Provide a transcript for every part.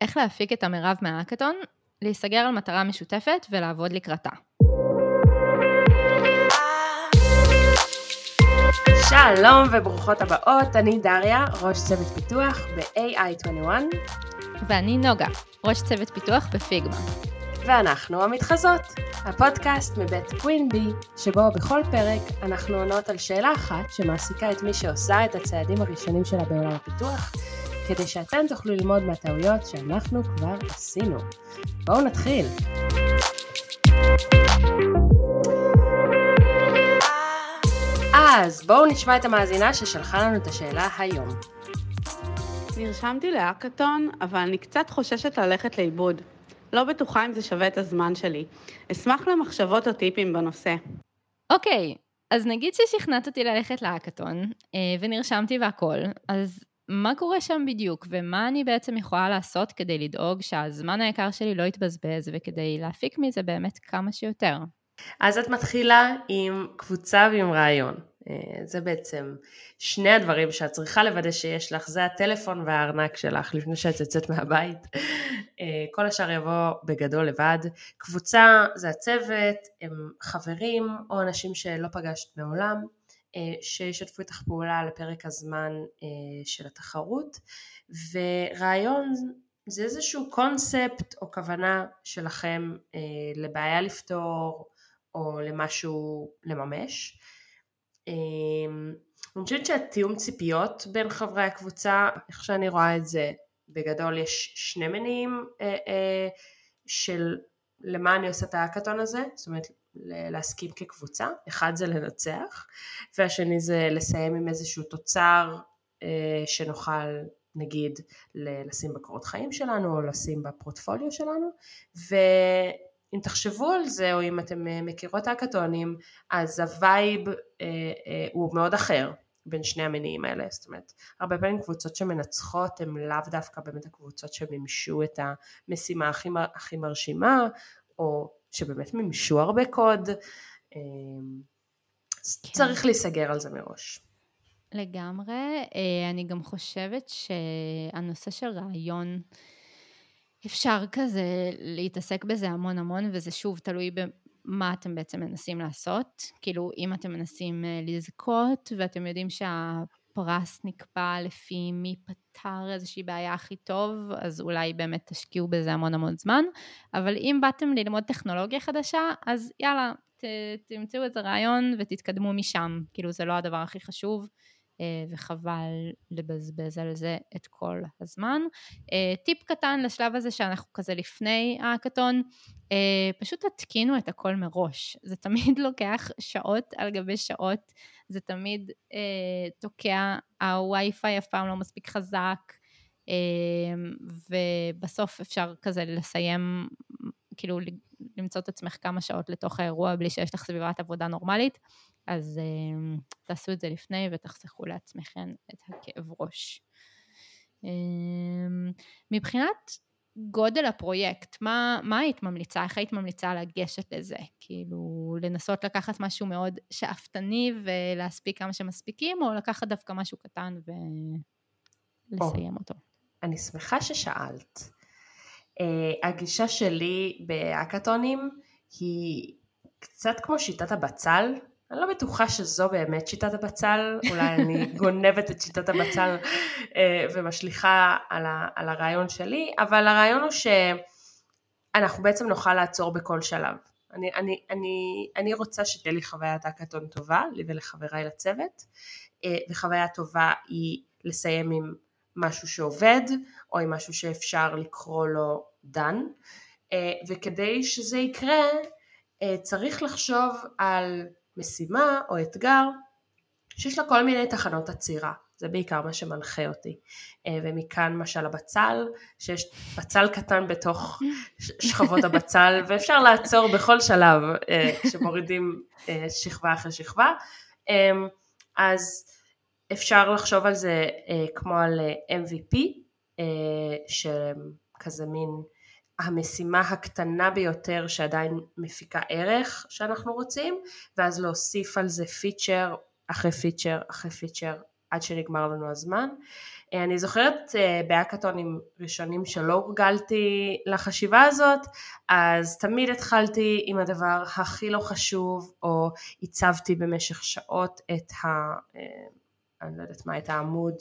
איך להפיק את המרב מהאקתון, להיסגר על מטרה משותפת ולעבוד לקראתה. שלום וברוכות הבאות, אני דריה, ראש צוות פיתוח ב-AI21. ואני נוגה, ראש צוות פיתוח בפיגמה. ואנחנו המתחזות, הפודקאסט מבית קווין בי, שבו בכל פרק אנחנו עונות על שאלה אחת שמעסיקה את מי שעושה את הצעדים הראשונים שלה בעולם הפיתוח, כדי שאתם תוכלו ללמוד מהטעויות שאנחנו כבר עשינו. בואו נתחיל. אז בואו נשמע את המאזינה ששלחה לנו את השאלה היום. נרשמתי להאקתון, אבל אני קצת חוששת ללכת לאיבוד. לא בטוחה אם זה שווה את הזמן שלי. אשמח למחשבות או טיפים בנושא. אוקיי, אז נגיד ששכנעת אותי ללכת להאקתון, אה, ונרשמתי והכל, אז מה קורה שם בדיוק, ומה אני בעצם יכולה לעשות כדי לדאוג שהזמן היקר שלי לא יתבזבז, וכדי להפיק מזה באמת כמה שיותר? אז את מתחילה עם קבוצה ועם רעיון. אה, זה בעצם שני הדברים שאת צריכה לוודא שיש לך, זה הטלפון והארנק שלך לפני שאת יוצאת מהבית. אה, כל השאר יבוא בגדול לבד. קבוצה זה הצוות, הם חברים או אנשים שלא פגשת מעולם, שישתפו איתך פעולה לפרק הזמן של התחרות. ורעיון זה איזשהו קונספט או כוונה שלכם לבעיה לפתור או למשהו לממש. אני חושבת שהתיאום ציפיות בין חברי הקבוצה, איך שאני רואה את זה, בגדול יש שני מניעים אה, אה, של למה אני עושה את ההאקתון הזה, זאת אומרת להסכים כקבוצה, אחד זה לנצח והשני זה לסיים עם איזשהו תוצר אה, שנוכל נגיד לשים בקורות חיים שלנו או לשים בפורטפוליו שלנו. ו... אם תחשבו על זה, או אם אתם אה, מכירות האקתונים, אז ה vibe אה, אה, הוא מאוד אחר בין שני המניעים האלה, זאת אומרת, הרבה פעמים קבוצות שמנצחות הן לאו דווקא באמת הקבוצות שמימשו את המשימה הכי, הכי מרשימה, או שבאמת מימשו הרבה קוד, אה, כן. צריך להיסגר על זה מראש. לגמרי, אה, אני גם חושבת שהנושא של רעיון אפשר כזה להתעסק בזה המון המון, וזה שוב תלוי במה אתם בעצם מנסים לעשות. כאילו, אם אתם מנסים אה, לזכות, ואתם יודעים שהפרס נקבע לפי מי פתר איזושהי בעיה הכי טוב, אז אולי באמת תשקיעו בזה המון המון זמן. אבל אם באתם ללמוד טכנולוגיה חדשה, אז יאללה, ת, תמצאו איזה רעיון ותתקדמו משם. כאילו, זה לא הדבר הכי חשוב. אה, וחבל לבזבז על זה את כל הזמן. אה, טיפ קטן לשלב הזה שאנחנו כזה לפני האקתון, אה, פשוט תתקינו את הכל מראש. זה תמיד לוקח שעות על גבי שעות, זה תמיד תוקע, הווי-פיי אף פעם לא מספיק חזק, ובסוף אפשר כזה לסיים, כאילו למצוא את עצמך כמה שעות לתוך האירוע בלי שיש לך סביבת עבודה נורמלית. אז uh, תעשו את זה לפני ותחסכו לעצמכם את הכאב ראש. Uh, מבחינת גודל הפרויקט, מה, מה היית ממליצה? איך היית ממליצה לגשת לזה? כאילו, לנסות לקחת משהו מאוד שאפתני ולהספיק כמה שמספיקים, או לקחת דווקא משהו קטן ולסיים oh, אותו? אני שמחה ששאלת. Uh, הגישה שלי בהאקתונים היא קצת כמו שיטת הבצל, אני לא בטוחה שזו באמת שיטת הבצל, אולי אני גונבת את שיטת הבצל אה, ומשליכה על, ה, על הרעיון שלי, אבל הרעיון הוא שאנחנו בעצם נוכל לעצור בכל שלב. אני, אני, אני, אני רוצה שתהיה לי חוויית האקתון טובה, לי ולחבריי לצוות, אה, וחוויה טובה היא לסיים עם משהו שעובד, או עם משהו שאפשר לקרוא לו done, אה, וכדי שזה יקרה צריך לחשוב על משימה או אתגר שיש לה כל מיני תחנות עצירה, זה בעיקר מה שמנחה אותי. אה, ומכאן משל הבצל, שיש בצל קטן בתוך שכבות הבצל, ואפשר לעצור בכל שלב אה, כשמורידים אה, שכבה אחרי שכבה. אז אפשר לחשוב על זה כמו על MVP, שכזה מין המשימה הקטנה ביותר שעדיין מפיקה ערך שאנחנו רוצים ואז להוסיף על זה פיצ'ר אחרי פיצ'ר אחרי פיצ'ר עד שנגמר לנו הזמן. אה, אני זוכרת אה, בהאקתונים ראשונים שלא הורגלתי לחשיבה הזאת, אז תמיד התחלתי עם הדבר הכי לא חשוב, או הצבתי במשך שעות את ה... אה, אני לא יודעת מה, את העמוד,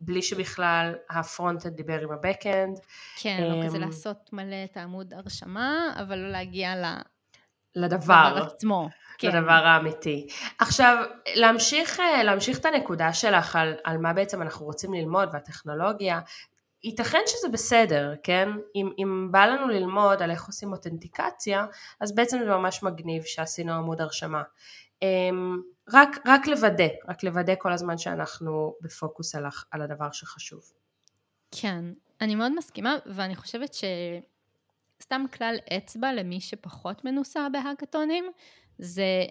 בלי שבכלל ה front-end דיבר עם ה back-end. כן, לא כזה לעשות מלא את העמוד הרשמה, אבל לא להגיע ל... לדבר. עצמו. כן. לדבר האמיתי. עכשיו, להמשיך, אה, להמשיך את הנקודה שלך על, על מה בעצם אנחנו רוצים ללמוד והטכנולוגיה, ייתכן שזה בסדר, כן? אם, אם בא לנו ללמוד על איך עושים אותנטיקציה, אז בעצם זה ממש מגניב שעשינו עמוד הרשמה. רק, רק לוודא, רק לוודא כל הזמן שאנחנו בפוקוס על, על הדבר שחשוב. כן, אני מאוד מסכימה, ואני חושבת ש... סתם כלל אצבע למי שפחות מנוסה בהאקתונים, זה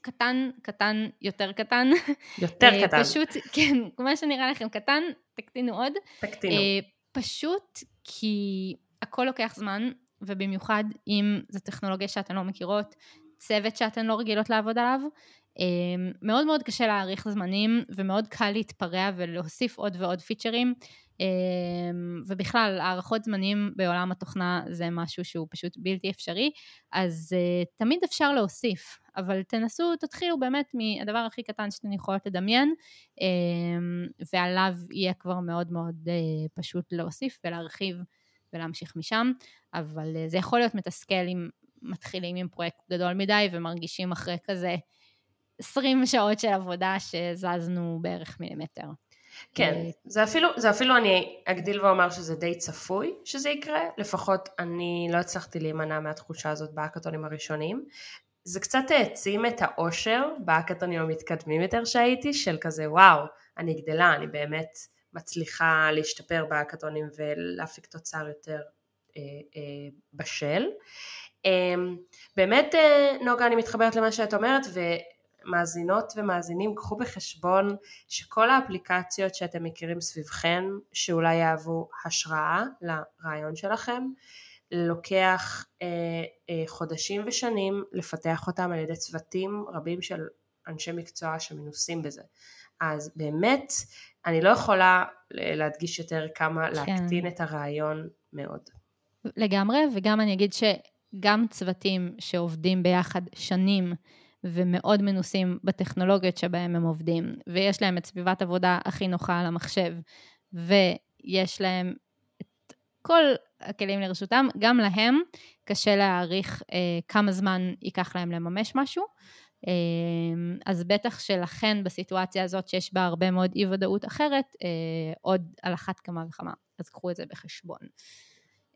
קטן, קטן, יותר קטן. יותר אה, קטן. פשוט, כן, מה שנראה לכם קטן, תקטינו עוד. תקטינו. אה, פשוט כי הכל לוקח זמן, ובמיוחד אם זו טכנולוגיה שאתן לא מכירות, צוות שאתן לא רגילות לעבוד עליו, מאוד מאוד קשה להעריך זמנים ומאוד קל להתפרע ולהוסיף עוד ועוד פיצ'רים. אמ, ובכלל, הערכות זמנים בעולם התוכנה זה משהו שהוא פשוט בלתי אפשרי, אז uh, תמיד אפשר להוסיף, אבל תנסו, תתחילו באמת מהדבר הכי קטן שאתן יכולות לדמיין, um, ועליו יהיה כבר מאוד מאוד uh, פשוט להוסיף ולהרחיב ולהמשיך משם, אבל uh, זה יכול להיות מתסכל אם מתחילים עם פרויקט גדול מדי ומרגישים אחרי כזה 20 שעות של עבודה שזזנו בערך מילימטר. כן, אה, זה אפילו, זה אפילו אני אגדיל ואומר שזה די צפוי שזה יקרה, לפחות אני לא הצלחתי להימנע מהתחושה הזאת בהאקתונים הראשונים. זה קצת העצים את האושר בהאקתונים המתקדמים יותר שהייתי, של כזה וואו, אני גדלה, אני באמת מצליחה להשתפר בהאקתונים ולהפיק תוצר יותר אה, אה, בשל. אה, באמת אה, נוגה אני מתחברת למה שאת אומרת מאזינות ומאזינים, קחו בחשבון שכל האפליקציות שאתם מכירים סביבכם, שאולי יהוו השראה לרעיון שלכם, לוקח אה, אה, חודשים ושנים לפתח אותם על ידי צוותים רבים של אנשי מקצוע שמנוסים בזה. אז באמת, אני לא יכולה להדגיש יותר כמה כן. להקטין את הרעיון מאוד. לגמרי, וגם אני אגיד שגם צוותים שעובדים ביחד שנים, ומאוד מנוסים בטכנולוגיות שבהם הם עובדים, ויש להם את סביבת עבודה הכי נוחה על המחשב, ויש להם את כל הכלים לרשותם, גם להם קשה להעריך אה, כמה זמן ייקח להם לממש משהו. אה, אז בטח שלכן בסיטואציה הזאת שיש בה הרבה מאוד אי ודאות אחרת, אה, עוד על אחת כמה וכמה, אז קחו את זה בחשבון.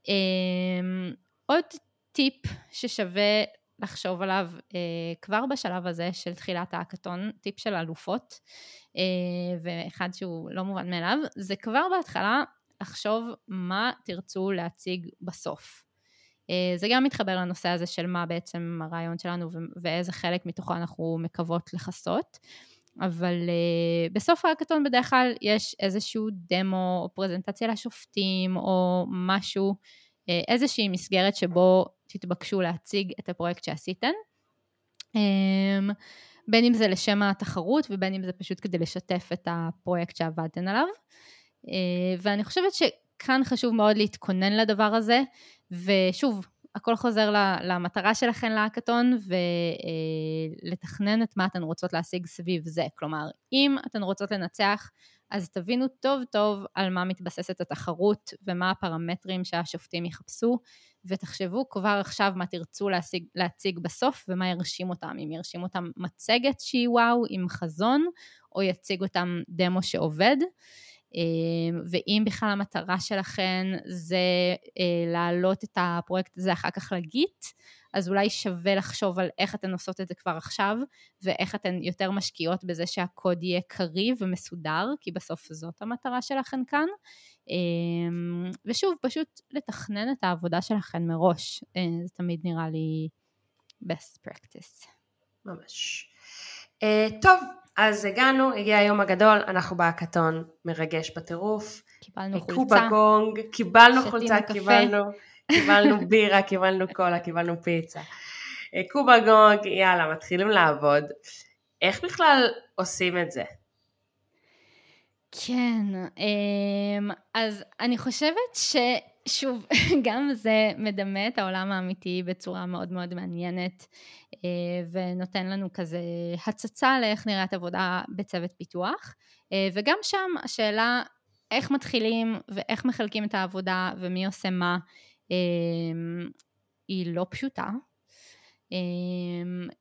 אה, עוד טיפ ששווה לחשוב עליו אה, כבר בשלב הזה של תחילת האקתון, טיפ של אלופות, אה, ואחד שהוא לא מובן מאליו, זה כבר בהתחלה לחשוב מה תרצו להציג בסוף. אה, זה גם מתחבר לנושא הזה של מה בעצם הרעיון שלנו ואיזה חלק מתוכו אנחנו מקוות לכסות. אבל uh, בסוף האקתון בדרך כלל יש איזשהו דמו או פרזנטציה לשופטים או משהו, uh, איזושהי מסגרת שבו תתבקשו להציג את הפרויקט שעשיתן. אמ, בין אם זה לשם התחרות ובין אם זה פשוט כדי לשתף את הפרויקט שעבדתן עליו. אה, ואני חושבת שכאן חשוב מאוד להתכונן לדבר הזה, ושוב, הכל חוזר למטרה שלכן להאקתון ולתכנן את מה אתן רוצות להשיג סביב זה. כלומר, אם אתן רוצות לנצח, אז תבינו טוב טוב על מה מתבססת התחרות ומה הפרמטרים שהשופטים יחפשו, ותחשבו כבר עכשיו מה תרצו להשיג, להציג בסוף ומה ירשים אותם, אם ירשים אותם מצגת שהיא וואו עם חזון, או יציג אותם דמו שעובד. אה, ואם בכלל המטרה שלכן זה אה, להעלות את הפרויקט הזה אחר כך לגיט, אז אולי שווה לחשוב על איך אתן עושות את זה כבר עכשיו, ואיך אתן יותר משקיעות בזה שהקוד יהיה קריא ומסודר, כי בסוף זאת המטרה שלכן כאן. אמ, ושוב, פשוט לתכנן את העבודה שלכן מראש, אה, זה תמיד נראה לי best practice. ממש. Uh, טוב, אז הגענו, הגיע היום הגדול, אנחנו בהקטון, מרגש בטירוף. קיבלנו חולצה. קובה גונג, קיבלנו חולצה, קיבלנו, קיבלנו בירה, קיבלנו קולה, קיבלנו פיצה. קובה גונג, יאללה, מתחילים לעבוד. איך בכלל עושים את זה? כן, אמ, אז אני חושבת ששוב, גם זה מדמה את העולם האמיתי בצורה מאוד מאוד מעניינת, אה, ונותן לנו כזה הצצה לאיך נראית עבודה בצוות פיתוח, אה, וגם שם השאלה איך מתחילים ואיך מחלקים את העבודה ומי עושה מה, אמ, היא לא פשוטה.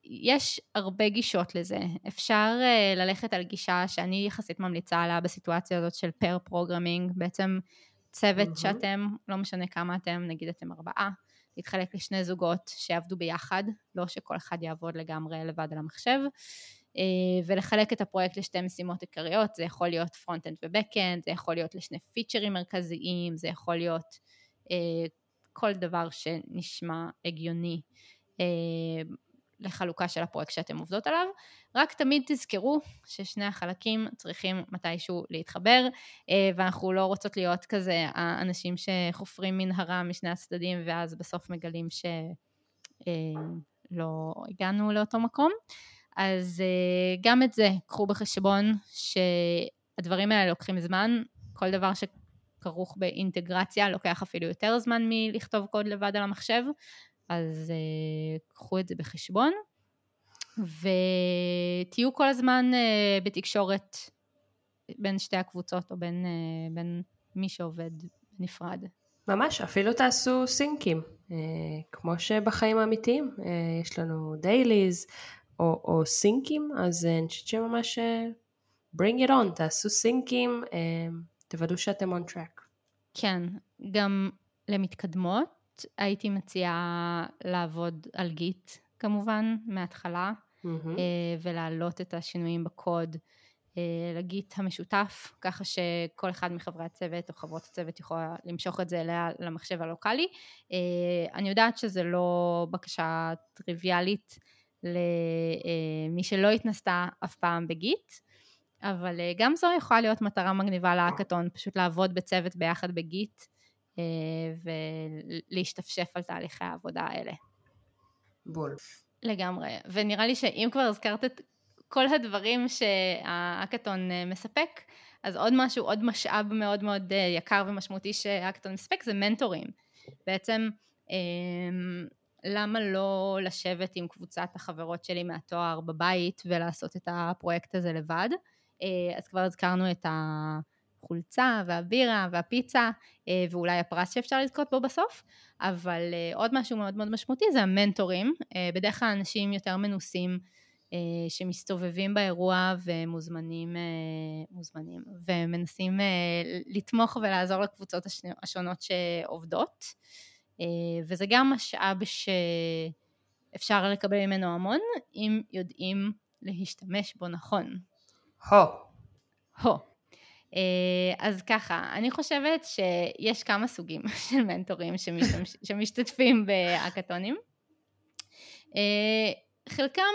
יש הרבה גישות לזה. אפשר אה, ללכת על גישה שאני יחסית ממליצה עליה בסיטואציה הזאת של pair programming, בעצם צוות mm-hmm. שאתם, לא משנה כמה אתם, נגיד אתם ארבעה, להתחלק לשני זוגות שיעבדו ביחד, לא שכל אחד יעבוד לגמרי לבד על המחשב, אה, ולחלק את הפרויקט לשתי משימות עיקריות, זה יכול להיות front-end ו back-end, זה יכול להיות לשני פיצ'רים מרכזיים, זה יכול להיות אה, כל דבר שנשמע הגיוני. אה, לחלוקה של הפרויקט שאתם עובדות עליו, רק תמיד תזכרו ששני החלקים צריכים מתישהו להתחבר, אה, ואנחנו לא רוצות להיות כזה האנשים שחופרים מנהרה משני הצדדים ואז בסוף מגלים שלא אה, הגענו לאותו מקום. אז גם את זה קחו בחשבון שהדברים האלה לוקחים זמן, כל דבר שכרוך באינטגרציה לוקח אפילו יותר זמן מלכתוב קוד לבד על המחשב, אז uh, קחו את זה בחשבון, ותהיו כל הזמן uh, בתקשורת בין שתי הקבוצות או בין, uh, בין מי שעובד נפרד. ממש, אפילו תעשו סינקים, uh, כמו שבחיים האמיתיים, uh, יש לנו דייליז או, או סינקים, אז אני חושבת שממש bring it on, תעשו סינקים, uh, תוודאו שאתם on track. כן, גם למתקדמות, הייתי מציעה לעבוד על גיט כמובן, מההתחלה, mm-hmm. ולהעלות את השינויים בקוד אה, לגיט המשותף, ככה שכל אחד מחברי הצוות או חברות הצוות יכולה למשוך את זה אליה למחשב הלוקאלי. אה, אני יודעת שזה לא בקשה טריוויאלית למי שלא התנסתה אף פעם בגיט, אבל גם זו יכולה להיות מטרה מגניבה להאקתון, פשוט לעבוד בצוות ביחד בגיט. אה, ולהשתפשף על תהליכי העבודה האלה. בול. לגמרי, ונראה לי שאם כבר הזכרת את כל הדברים שהאקתון אה, מספק, אז עוד משהו, עוד משאב מאוד מאוד אה, יקר ומשמעותי שהאקתון מספק זה מנטורים. בעצם אמ, למה לא לשבת עם קבוצת החברות שלי מהתואר בבית ולעשות את הפרויקט הזה לבד? אז כבר הזכרנו את ה... החולצה והבירה והפיצה אה, ואולי הפרס שאפשר לזכות בו בסוף, אבל אה, עוד משהו מאוד מאוד משמעותי זה המנטורים, אה, בדרך כלל אנשים יותר מנוסים שמסתובבים באירוע ומוזמנים מוזמנים, ומנסים לתמוך ולעזור לקבוצות השונות שעובדות, וזה גם משאב שאפשר לקבל ממנו המון אם יודעים להשתמש בו נכון. הו. הו. אה, אז ככה, אני חושבת שיש כמה סוגים של מנטורים שמשתמש, שמשתתפים בהאקתונים. אה, חלקם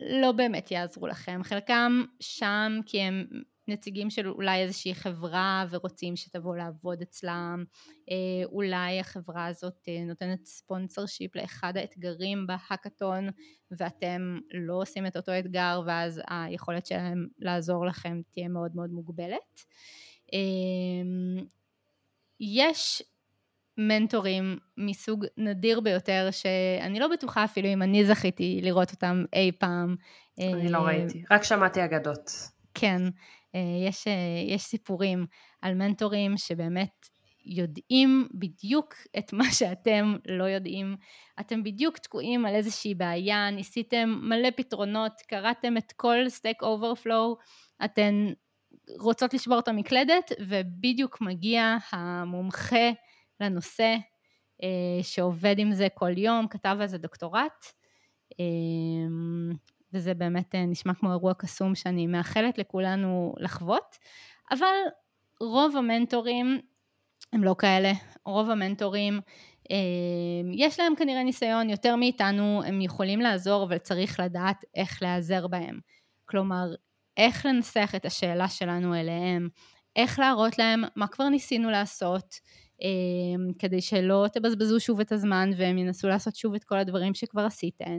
לא באמת יעזרו לכם, חלקם שם כי הם נציגים של אולי איזושהי חברה ורוצים שתבואו לעבוד אצלם, אה, אולי החברה הזאת נותנת ספונסר שיפ לאחד האתגרים בהאקתון ואתם לא עושים את אותו אתגר ואז היכולת שלהם לעזור לכם תהיה מאוד מאוד מוגבלת. אמ, יש מנטורים מסוג נדיר ביותר שאני לא בטוחה אפילו אם אני זכיתי לראות אותם אי פעם. אני לא ראיתי, רק שמעתי אגדות. כן, אה, יש, אה, יש סיפורים על מנטורים שבאמת יודעים בדיוק את מה שאתם לא יודעים. אתם בדיוק תקועים על איזושהי בעיה, ניסיתם מלא פתרונות, קראתם את כל Stack Overflow, אתן רוצות לשבור את המקלדת, ובדיוק מגיע המומחה לנושא אה, שעובד עם זה כל יום, כתב על זה דוקטורט, אה, וזה באמת אה, נשמע כמו אירוע קסום שאני מאחלת לכולנו לחוות, אבל רוב המנטורים הם לא כאלה, רוב המנטורים יש להם כנראה ניסיון יותר מאיתנו, הם יכולים לעזור אבל צריך לדעת איך להיעזר בהם. כלומר, איך לנסח את השאלה שלנו אליהם, איך להראות להם מה כבר ניסינו לעשות, אה, כדי שלא תבזבזו שוב את הזמן והם ינסו לעשות שוב את כל הדברים שכבר עשיתם.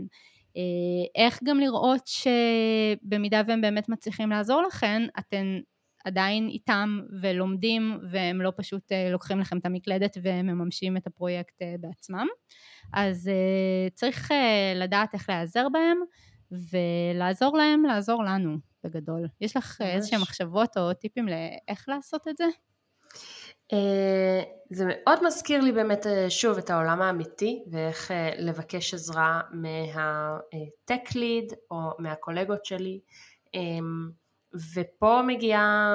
אה, איך גם לראות שבמידה והם באמת מצליחים לעזור לכם, אתן, עדיין איתם ולומדים, והם לא פשוט אה, לוקחים לכם את המקלדת ומממשים את הפרויקט אה, בעצמם. אז צריך לדעת איך להיעזר בהם, ולעזור להם לעזור לנו, בגדול. יש לך איזה שהם מחשבות או טיפים לאיך לעשות את זה? זה מאוד מזכיר לי באמת שוב את העולם האמיתי ואיך לבקש עזרה מהטק ליד או מהקולגות שלי אמ, ופה מגיעה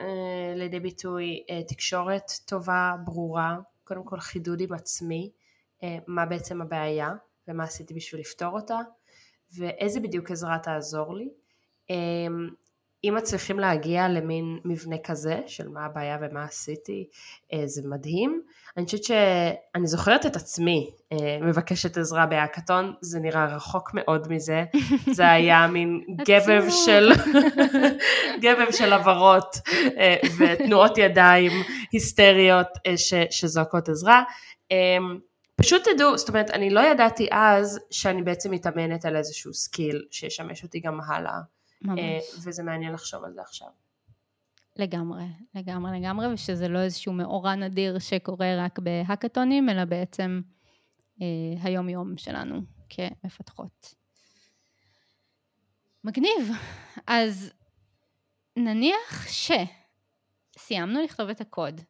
אה, לידי ביטוי אה, תקשורת טובה, ברורה, קודם כל חידוד עם עצמי, אה, מה בעצם הבעיה ומה עשיתי בשביל לפתור אותה ואיזה בדיוק עזרה תעזור לי. אמ, אם מצליחים להגיע למין מבנה כזה של מה הבעיה ומה עשיתי, אה, זה מדהים. אני חושבת שאני זוכרת את עצמי אה, מבקשת עזרה בהאקתון, זה נראה רחוק מאוד מזה, זה היה מין גבב של, גבב של הברות אה, ותנועות ידיים היסטריות שזועקות עזרה. פשוט תדעו, זאת אומרת, אני לא ידעתי אז שאני בעצם מתאמנת על איזשהו skill שישמש אותי גם הלאה. ממש. אה, וזה מעניין לחשוב על זה עכשיו. לגמרי, לגמרי, לגמרי, ושזה לא איזשהו מאורע נדיר שקורה רק בהאקתונים, אלא בעצם אה, היום-יום שלנו כמפתחות. מגניב. אז נניח שסיימנו לכתוב את הקוד,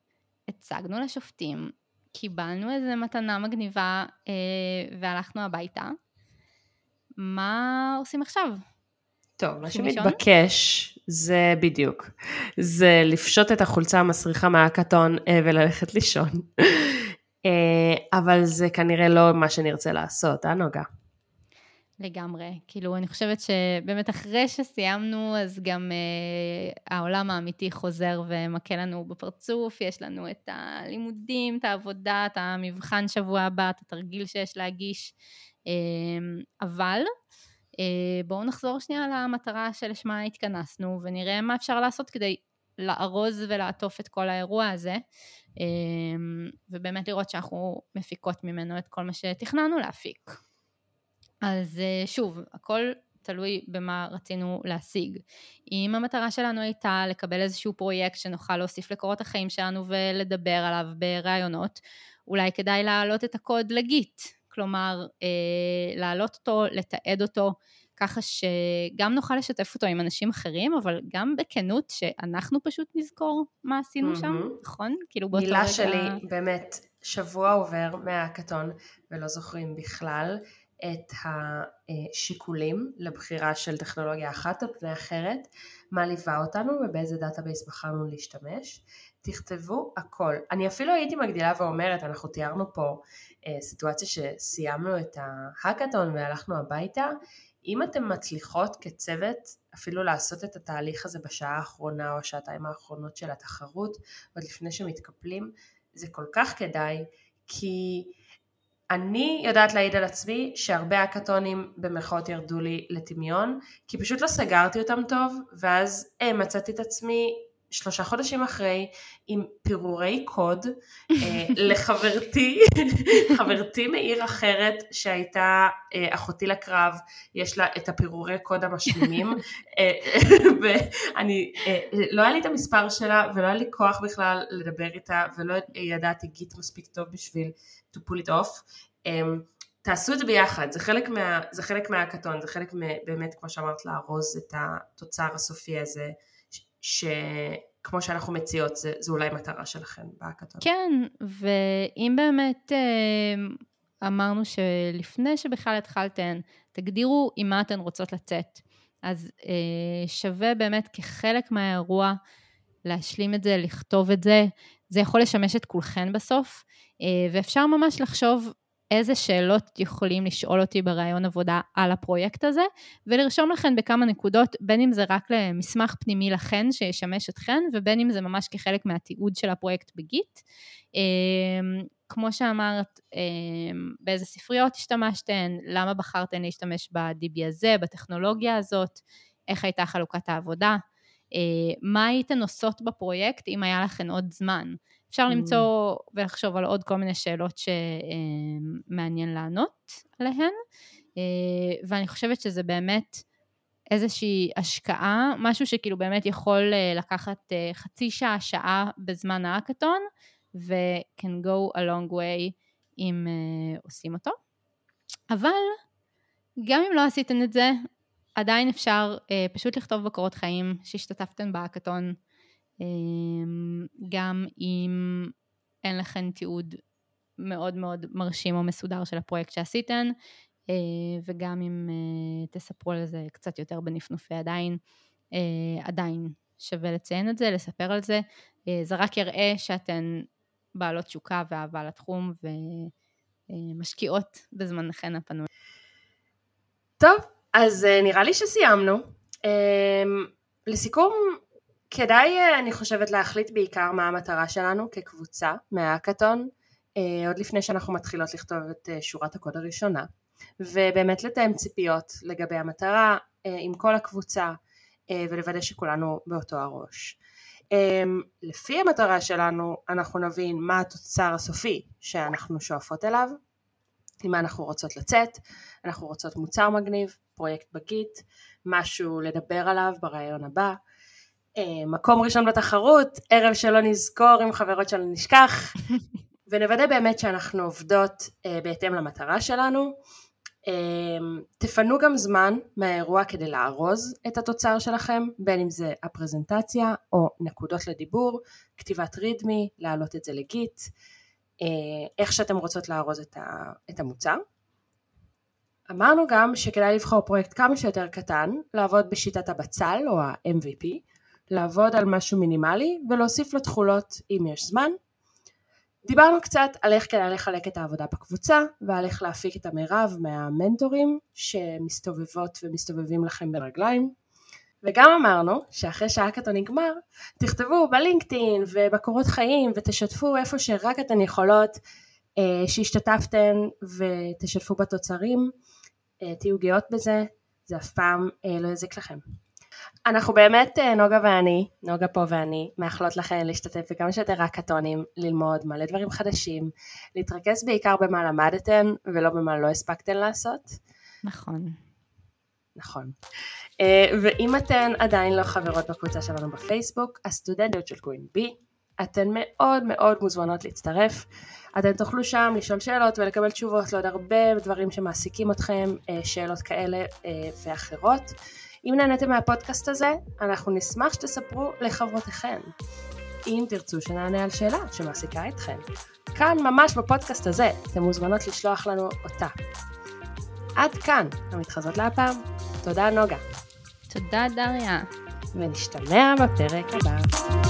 הצגנו לשופטים, קיבלנו איזה מתנה מגניבה אה, והלכנו הביתה, מה עושים עכשיו? טוב, מה שמתבקש זה בדיוק, זה לפשוט את החולצה המסריחה מהקטון אה, וללכת לישון. אה, אבל זה כנראה לא מה שנרצה לעשות, אה נוגה? לגמרי. כאילו, אני חושבת שבאמת אחרי שסיימנו, אז גם אה, העולם האמיתי חוזר ומכה לנו בפרצוף, יש לנו את הלימודים, את העבודה, את המבחן שבוע הבא, את התרגיל שיש להגיש. אה, אבל בואו נחזור שנייה למטרה שלשמה התכנסנו ונראה מה אפשר לעשות כדי לארוז ולעטוף את כל האירוע הזה אה, ובאמת לראות שאנחנו מפיקות ממנו את כל מה שתכננו להפיק. אז אה, שוב, הכל תלוי במה רצינו להשיג. אם המטרה שלנו הייתה לקבל איזשהו פרויקט שנוכל להוסיף לקורות החיים שלנו ולדבר עליו בראיונות, אולי כדאי להעלות את הקוד ל Git, כלומר אה, להעלות אותו, לתעד אותו, ככה שגם נוכל לשתף אותו עם אנשים אחרים, אבל גם בכנות שאנחנו פשוט נזכור מה עשינו mm-hmm. שם, נכון? כאילו באותו רגע... מילה שלי, באמת, שבוע עובר מההאקתון ולא זוכרים בכלל את השיקולים לבחירה של טכנולוגיה אחת על פני אחרת, מה ליווה אותנו ובאיזה database בחרנו להשתמש. תכתבו הכל. אני אפילו הייתי מגדילה ואומרת, אנחנו תיארנו פה אה, סיטואציה שסיימנו את ההאקתון והלכנו הביתה, אם אתן מצליחות כצוות אפילו לעשות את התהליך הזה בשעה האחרונה או השעתיים האחרונות של התחרות, עוד לפני שמתקפלים, זה כל כך כדאי, כי אני יודעת להעיד על עצמי שהרבה האקתונים במרכאות ירדו לי לטמיון, כי פשוט לא סגרתי אותם טוב, ואז אה, מצאתי את עצמי שלושה חודשים אחרי עם פירורי קוד אה, לחברתי, חברתי מעיר אחרת שהייתה אה, אחותי לקרב, יש לה את הפירורי קוד המשלימים אה, ואני, לא היה לי את המספר שלה ולא היה לי כוח בכלל לדבר איתה ולא ידעתי גיט מספיק טוב בשביל to pull it off. אמ, תעשו את זה ביחד, זה חלק, מה, זה חלק מההקתון, זה חלק באמת כמו שאמרת לארוז את התוצר הסופי הזה שכמו שאנחנו מציעות, זה, זה אולי מטרה שלכם בהאקתון. כן, ואם באמת אה, אמרנו שלפני שבכלל התחלתן, תגדירו עם מה אתן רוצות לצאת. אז אה, שווה באמת כחלק מהאירוע להשלים את זה, לכתוב את זה. זה יכול לשמש את כולכן בסוף, אה, ואפשר ממש לחשוב איזה שאלות יכולים לשאול אותי בראיון עבודה על הפרויקט הזה, ולרשום לכן בכמה נקודות, בין אם זה רק למסמך פנימי לכן שישמש אתכן, ובין אם זה ממש כחלק מהתיעוד של הפרויקט בגיט. אמ, כמו שאמרת, אמ, באיזה ספריות השתמשתן, למה בחרתן להשתמש ב-DB הזה, בטכנולוגיה הזאת, איך הייתה חלוקת העבודה, אה, מה הייתן עושות בפרויקט אם היה לכן עוד זמן. אפשר mm. למצוא ולחשוב על עוד כל מיני שאלות שמעניין לענות עליהן, אה, ואני חושבת שזה באמת איזושהי השקעה, משהו שכאילו באמת יכול אה, לקחת אה, חצי שעה, שעה בזמן האקתון, ו-can go a long way אם עושים אותו. אבל גם אם לא עשיתם את זה, עדיין אפשר פשוט לכתוב בקורות חיים שהשתתפתם בהאקתון, uh, גם אם אין לכם תיעוד מאוד מאוד מרשים או מסודר של הפרויקט שעשיתם, uh, וגם אם uh, תספרו על זה קצת יותר בנפנופי ידיים, uh, עדיין שווה לציין את זה, לספר על זה. זה רק יראה שאתן בעלות תשוקה ואהבה לתחום ומשקיעות בזמנכן הפנוי. טוב, אז אה, נראה לי שסיימנו. לסיכום, כדאי, אה, אני חושבת, להחליט בעיקר מה המטרה שלנו כקבוצה מהאקתון, אה, עוד לפני שאנחנו מתחילות לכתוב את שורת הקוד הראשונה, ובאמת לתאם ציפיות לגבי המטרה עם כל הקבוצה, ולוודא שכולנו באותו הראש. אמ, לפי המטרה שלנו אנחנו נבין מה התוצר הסופי שאנחנו שואפות אליו, עם מה אנחנו רוצות לצאת, אנחנו רוצות מוצר מגניב, פרויקט בגיט, משהו לדבר עליו ברעיון הבא, מקום ראשון בתחרות, ערב שלא נזכור עם חברות שלא נשכח, ונוודא באמת שאנחנו עובדות אה, בהתאם למטרה שלנו, אמ, תפנו גם זמן מהאירוע כדי לארוז את התוצר שלכם, בין אם זה הפרזנטציה או נקודות לדיבור, כתיבת רידמי, להעלות את זה לגיט, אה, איך שאתם רוצות לארוז את המוצר. אמרנו גם שכדאי לבחור פרויקט כמה שיותר קטן, לעבוד בשיטת הבצל או ה-MVP, לעבוד על משהו מינימלי ולהוסיף לו תכולות אם יש זמן, דיברנו קצת על איך כדאי לחלק את העבודה בקבוצה ועל איך להפיק את המרב מהמנטורים שמסתובבות ומסתובבים לכם ברגליים. וגם אמרנו שאחרי שהאקתון נגמר תכתבו בלינקדאין ובקורות חיים ותשתפו איפה שרק אתן יכולות אה, שהשתתפתן ותשתפו בתוצרים. אה, תהיו גאות בזה זה אף פעם אה, לא יזיק לכם אנחנו באמת, אה, נוגה ואני, נוגה פה ואני, מאחלות לכם להשתתף בכמה שיותר האקתונים, ללמוד מלא דברים חדשים, להתרכז בעיקר במה למדתן ולא במה לא הספקתן לעשות. נכון. נכון. אה, ואם אתן עדיין לא חברות בקבוצה שלנו בפייסבוק, הסטודנטיות של קווין בי, אתן מאוד מאוד מוזמנות להצטרף. אתן תוכלו שם לשאול שאלות ולקבל תשובות לעוד הרבה דברים שמעסיקים אתכם, אה, שאלות כאלה ואחרות. אם נהניתם מהפודקאסט הזה, אנחנו נשמח שתספרו לחברותיכם. אם תרצו שנענה על שאלה שמעסיקה אתכם. כאן ממש בפודקאסט הזה, אתם מוזמנות לשלוח לנו אותה. עד כאן, המתחזות להפעם. תודה נוגה. תודה דריה. ונשתמע בפרק הבא.